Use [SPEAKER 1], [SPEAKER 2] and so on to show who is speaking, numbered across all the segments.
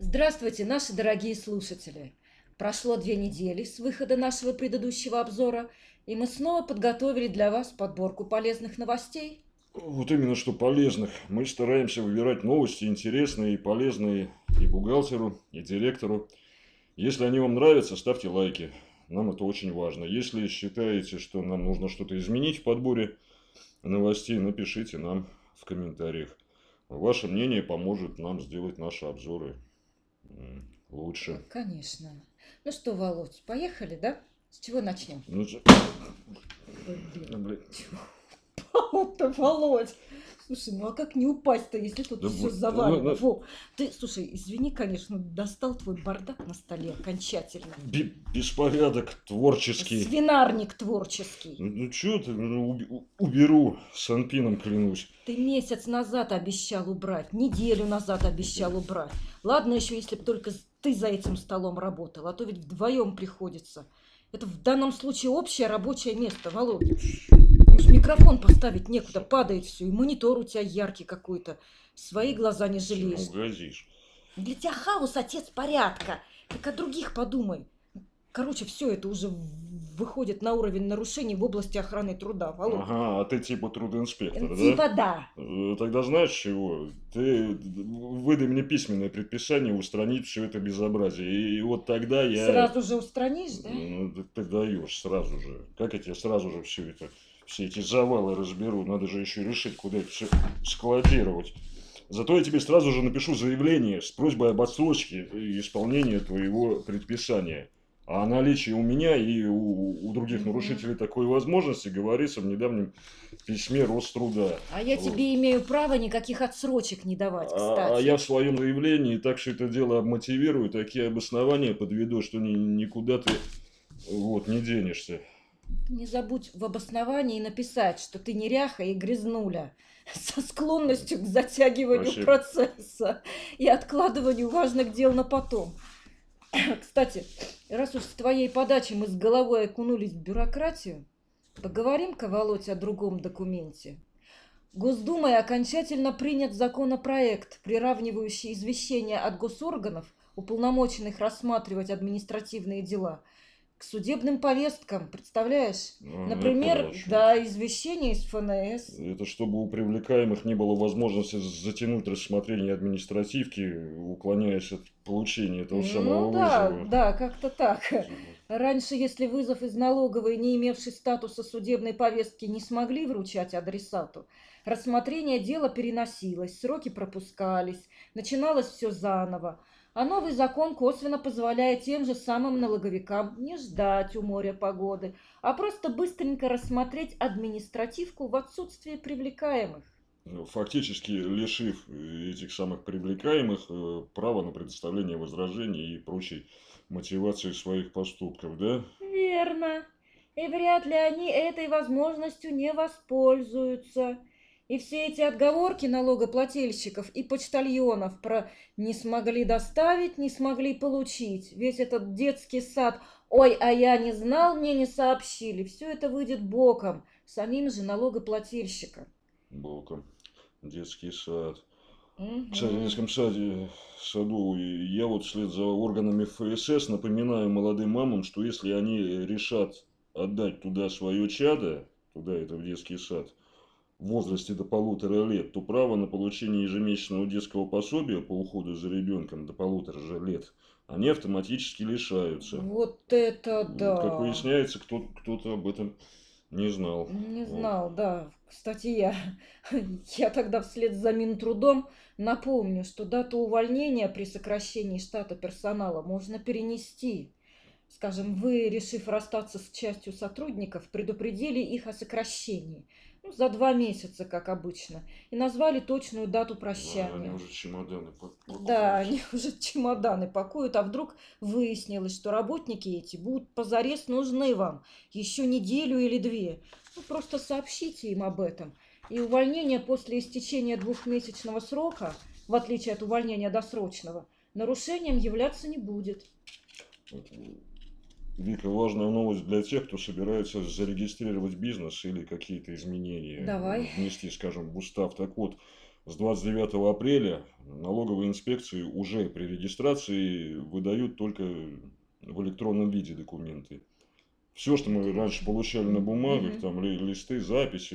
[SPEAKER 1] Здравствуйте, наши дорогие слушатели! Прошло две недели с выхода нашего предыдущего обзора, и мы снова подготовили для вас подборку полезных новостей.
[SPEAKER 2] Вот именно что полезных. Мы стараемся выбирать новости интересные и полезные и бухгалтеру, и директору. Если они вам нравятся, ставьте лайки. Нам это очень важно. Если считаете, что нам нужно что-то изменить в подборе новостей, напишите нам в комментариях. Ваше мнение поможет нам сделать наши обзоры лучше.
[SPEAKER 1] Конечно. Ну что, Володь, поехали, да? С чего начнем?
[SPEAKER 2] Ну,
[SPEAKER 1] Блин, чего? Упал-то, Володь! Слушай, ну а как не упасть-то, если тут
[SPEAKER 2] Да
[SPEAKER 1] все завалено?
[SPEAKER 2] ну, ну.
[SPEAKER 1] Во, ты, слушай, извини, конечно, достал твой бардак на столе окончательно.
[SPEAKER 2] бе- беспорядок творческий.
[SPEAKER 1] Свинарник творческий.
[SPEAKER 2] Ну, ну что ты, ну, уберу, с Анпином клянусь.
[SPEAKER 1] Ты месяц назад обещал убрать, неделю назад обещал убрать. Ладно еще, если бы только ты за этим столом работал, а то ведь вдвоем приходится. Это в данном случае общее рабочее место, Володя. Уж микрофон поставить некуда, падает все, и монитор у тебя яркий какой-то. Свои глаза не жалеешь.
[SPEAKER 2] Угодишь.
[SPEAKER 1] Для тебя хаос, отец порядка. Так о других подумай. Короче, все это уже выходит на уровень нарушений в области охраны труда, Володя.
[SPEAKER 2] Ага, а ты типа трудоинспектор, да?
[SPEAKER 1] Типа да.
[SPEAKER 2] Э, Тогда знаешь чего? Ты выдай мне письменное предписание устранить все это безобразие. И вот тогда я...
[SPEAKER 1] Сразу же устранишь, да?
[SPEAKER 2] Ну, ты, ты даешь сразу же. Как я тебе сразу же все это, все эти завалы разберу? Надо же еще решить, куда это все складировать. Зато я тебе сразу же напишу заявление с просьбой об отсрочке исполнения твоего предписания. А о наличии у меня и у, у других нарушителей такой возможности говорится в недавнем письме Роструда.
[SPEAKER 1] А я
[SPEAKER 2] Вот.
[SPEAKER 1] тебе имею право никаких отсрочек не давать,
[SPEAKER 2] А,
[SPEAKER 1] кстати.
[SPEAKER 2] а я в своем заявлении так все это дело обмотивирую, такие обоснования подведу, что ни- никуда ты вот, не денешься.
[SPEAKER 1] Не забудь в обосновании написать, что ты неряха и грязнуля со склонностью к затягиванию
[SPEAKER 2] Вообще.
[SPEAKER 1] процесса и откладыванию важных дел на потом. Кстати, раз уж с твоей подачи мы с головой окунулись в бюрократию, поговорим-ка, Володь, о другом документе. Госдумой окончательно принят законопроект, приравнивающий извещения от госорганов, уполномоченных рассматривать административные дела, к судебным повесткам, представляешь?
[SPEAKER 2] А, это
[SPEAKER 1] Например,
[SPEAKER 2] хорошо.
[SPEAKER 1] да, извещение из ФНС.
[SPEAKER 2] Это чтобы у привлекаемых не было возможности затянуть рассмотрение административки, уклоняясь от получения этого самого
[SPEAKER 1] Ну да,
[SPEAKER 2] вызова.
[SPEAKER 1] да, как-то так. Раньше, если вызов из налоговой, не имевший статуса судебной повестки, не смогли вручать адресату, рассмотрение дела переносилось, сроки пропускались, начиналось все заново. А новый закон косвенно позволяет тем же самым налоговикам не ждать у моря погоды, а просто быстренько рассмотреть административку в отсутствие привлекаемых.
[SPEAKER 2] Ну, Фактически лишив этих самых привлекаемых э, права на предоставление возражений и прочей мотивации своих поступков, да?
[SPEAKER 1] Верно. И вряд ли они этой возможностью не воспользуются. И все эти отговорки налогоплательщиков и почтальонов про «не смогли доставить, не смогли получить», весь этот детский сад «ой, а я не знал, мне не сообщили», все это выйдет боком самим же налогоплательщикам.
[SPEAKER 2] Боком. Детский сад.
[SPEAKER 1] Мгм.
[SPEAKER 2] Кстати, в детском саде, саду, я вот вслед за органами ФСС напоминаю молодым мамам, что если они решат отдать туда свое чадо, туда это в детский сад, в возрасте до полутора лет, то право на получение ежемесячного детского пособия по уходу за ребенком до полутора же лет, они автоматически лишаются.
[SPEAKER 1] Вот это
[SPEAKER 2] Вот,
[SPEAKER 1] да.
[SPEAKER 2] Как выясняется, кто, кто-то об этом не знал.
[SPEAKER 1] Не
[SPEAKER 2] Вот.
[SPEAKER 1] знал, да. Кстати, я, я тогда вслед за Минтрудом напомню, что дату увольнения при сокращении штата персонала можно перенести. Скажем, вы, решив расстаться с частью сотрудников, предупредили их о сокращении. Ну, за два месяца, как обычно. И назвали точную дату прощания.
[SPEAKER 2] Они уже чемоданы пак- пакуют.
[SPEAKER 1] Да, они уже чемоданы пакуют, а вдруг выяснилось, что работники эти будут позарез нужны вам еще неделю или две. Ну, просто сообщите им об этом. И увольнение после истечения двухмесячного срока, в отличие от увольнения досрочного, нарушением являться не будет.
[SPEAKER 2] Вика, важная новость для тех, кто собирается зарегистрировать бизнес или какие-то изменения
[SPEAKER 1] Давай.
[SPEAKER 2] внести, скажем, в устав. Так вот, с 29 апреля налоговые инспекции уже при регистрации выдают только в электронном виде документы. Все, что мы раньше получали на бумагах, там ли- листы, записи,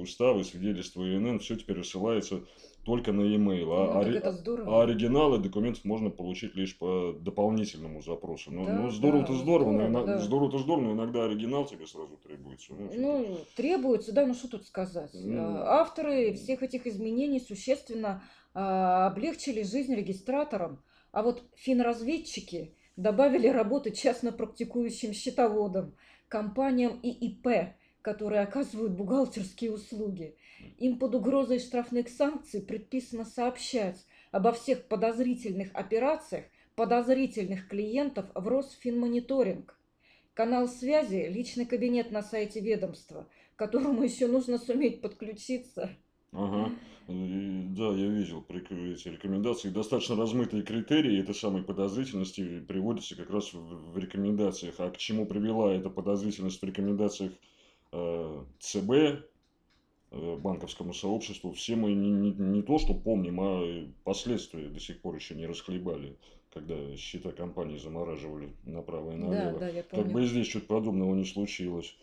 [SPEAKER 2] уставы, свидетельства ИНН, все теперь рассылается только на e-mail.
[SPEAKER 1] Ну,
[SPEAKER 2] А,
[SPEAKER 1] так
[SPEAKER 2] ори- а оригиналы документов можно получить лишь по дополнительному запросу. Ну,
[SPEAKER 1] Да,
[SPEAKER 2] ну, здорово-то
[SPEAKER 1] да,
[SPEAKER 2] здорово, но
[SPEAKER 1] здорово,
[SPEAKER 2] ино-
[SPEAKER 1] да.
[SPEAKER 2] здорово-то здорово, но иногда оригинал тебе сразу требуется. Ну,
[SPEAKER 1] Ну, требуется, да, ну что тут сказать.
[SPEAKER 2] Ну.
[SPEAKER 1] А, Авторы всех этих изменений существенно а, облегчили жизнь регистраторам, а вот финразведчики добавили работы частно практикующим счетоводам, компаниям и ИП, которые оказывают бухгалтерские услуги. Им под угрозой штрафных санкций предписано сообщать обо всех подозрительных операциях подозрительных клиентов в Росфинмониторинг. Канал связи – личный кабинет на сайте ведомства, к которому еще нужно суметь подключиться.
[SPEAKER 2] Ага. И, да, я видел эти рекомендации. Достаточно размытые критерии этой самой подозрительности приводятся как раз в, в рекомендациях. А к чему привела эта подозрительность в рекомендациях э, ЦБ, э, банковскому сообществу, все мы не, не- не то, что помним, а последствия до сих пор еще не расхлебали, когда счета компании замораживали направо и
[SPEAKER 1] Да,
[SPEAKER 2] налево.
[SPEAKER 1] да, я
[SPEAKER 2] Как бы
[SPEAKER 1] помню.
[SPEAKER 2] и здесь что-то подобного не случилось.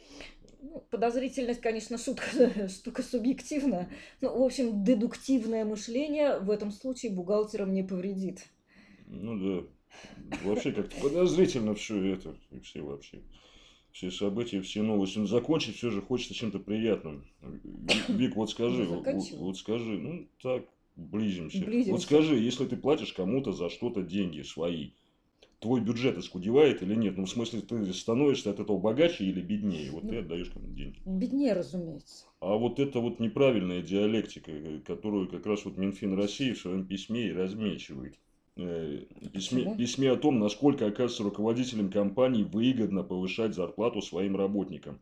[SPEAKER 1] Ну, подозрительность, конечно, шутка, штука субъективная. Ну, в общем, дедуктивное мышление в этом случае бухгалтерам не повредит.
[SPEAKER 2] Ну да. Вообще как-то подозрительно все это. Все вообще. Все события, все новости. Но закончить все же хочется чем-то приятным. Ви- Вик, вот скажи,
[SPEAKER 1] Ну,
[SPEAKER 2] вот, вот скажи, ну так, близимся. Вот
[SPEAKER 1] Близимся.
[SPEAKER 2] скажи, если ты платишь кому-то за что-то деньги свои, твой бюджет искудевает или нет? Ну, в смысле, ты становишься от этого богаче или беднее? Вот ты
[SPEAKER 1] Ну.
[SPEAKER 2] отдаешь кому-то деньги.
[SPEAKER 1] Беднее, разумеется.
[SPEAKER 2] А вот это вот неправильная диалектика, э, которую как раз вот Минфин России в своем письме и размечивает. Э, Письме,
[SPEAKER 1] Почему?
[SPEAKER 2] письме о том, насколько, оказывается, руководителям компаний выгодно повышать зарплату своим работникам,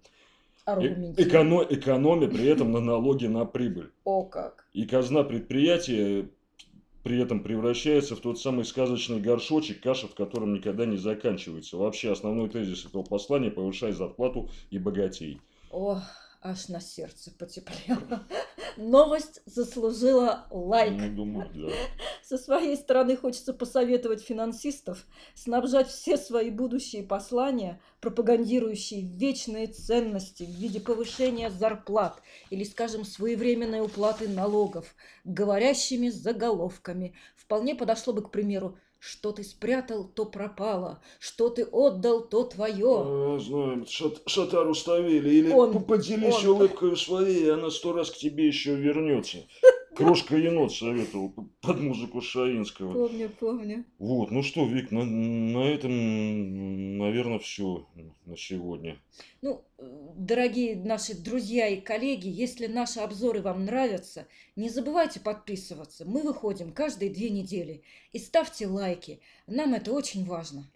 [SPEAKER 2] Э-
[SPEAKER 1] Аргументируй.
[SPEAKER 2] эконо- экономя при этом на налоги на прибыль.
[SPEAKER 1] О как.
[SPEAKER 2] И казна предприятия при этом превращается в тот самый сказочный горшочек, каша в котором никогда не заканчивается. Вообще основной тезис этого послания – повышай зарплату и богатей.
[SPEAKER 1] О, аж на сердце потеплело. Новость заслужила лайк.
[SPEAKER 2] Ну, думаю, да.
[SPEAKER 1] Со своей стороны хочется посоветовать финансистов снабжать все свои будущие послания, пропагандирующие вечные ценности в виде повышения зарплат или, скажем, своевременной уплаты налогов, говорящими заголовками. Вполне подошло бы, к примеру, что ты спрятал, то пропало, что ты отдал, то твое.
[SPEAKER 2] А, Знаем, шат, шатару ставили. Или
[SPEAKER 1] Он,
[SPEAKER 2] по- поделись
[SPEAKER 1] он.
[SPEAKER 2] улыбкой своей, и она сто раз к тебе еще вернется. Крошка енот советовал под музыку Шаинского.
[SPEAKER 1] Помню, помню.
[SPEAKER 2] Вот, ну что, Вик, на, на этом, наверное, все на сегодня.
[SPEAKER 1] Ну, э, дорогие наши друзья и коллеги, если наши обзоры вам нравятся, не забывайте подписываться. Мы выходим каждые две недели. И ставьте лайки. Нам это очень важно.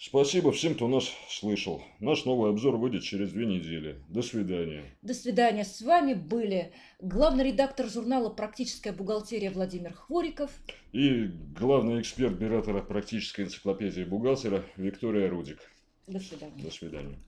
[SPEAKER 2] Спасибо всем, кто нас слышал. Наш новый обзор выйдет через две недели. До свидания.
[SPEAKER 1] До свидания. С вами были главный редактор журнала «Практическая бухгалтерия» Владимир Хвориков.
[SPEAKER 2] И главный эксперт Биратора практической энциклопедии бухгалтера Виктория Рудик.
[SPEAKER 1] До свидания.
[SPEAKER 2] До свидания.